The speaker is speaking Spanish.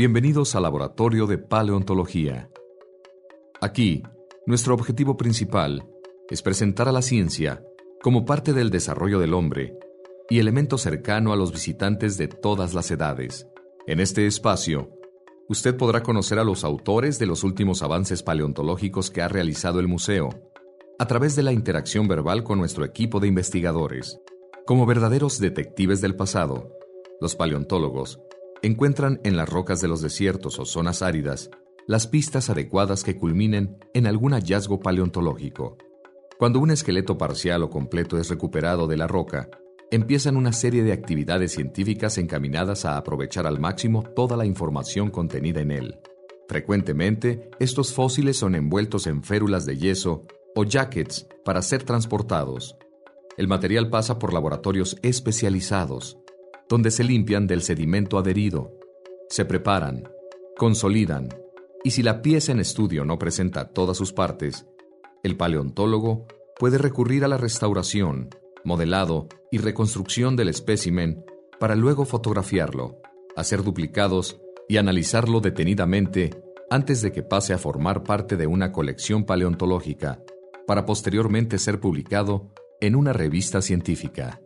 Bienvenidos al Laboratorio de Paleontología. Aquí, nuestro objetivo principal es presentar a la ciencia como parte del desarrollo del hombre y elemento cercano a los visitantes de todas las edades. En este espacio, usted podrá conocer a los autores de los últimos avances paleontológicos que ha realizado el museo, a través de la interacción verbal con nuestro equipo de investigadores. Como verdaderos detectives del pasado, los paleontólogos encuentran en las rocas de los desiertos o zonas áridas las pistas adecuadas que culminen en algún hallazgo paleontológico. Cuando un esqueleto parcial o completo es recuperado de la roca, empiezan una serie de actividades científicas encaminadas a aprovechar al máximo toda la información contenida en él. Frecuentemente, estos fósiles son envueltos en férulas de yeso o jackets para ser transportados. El material pasa por laboratorios especializados, donde se limpian del sedimento adherido, se preparan, consolidan, y si la pieza en estudio no presenta todas sus partes, el paleontólogo puede recurrir a la restauración, modelado y reconstrucción del espécimen para luego fotografiarlo, hacer duplicados y analizarlo detenidamente antes de que pase a formar parte de una colección paleontológica, para posteriormente ser publicado en una revista científica.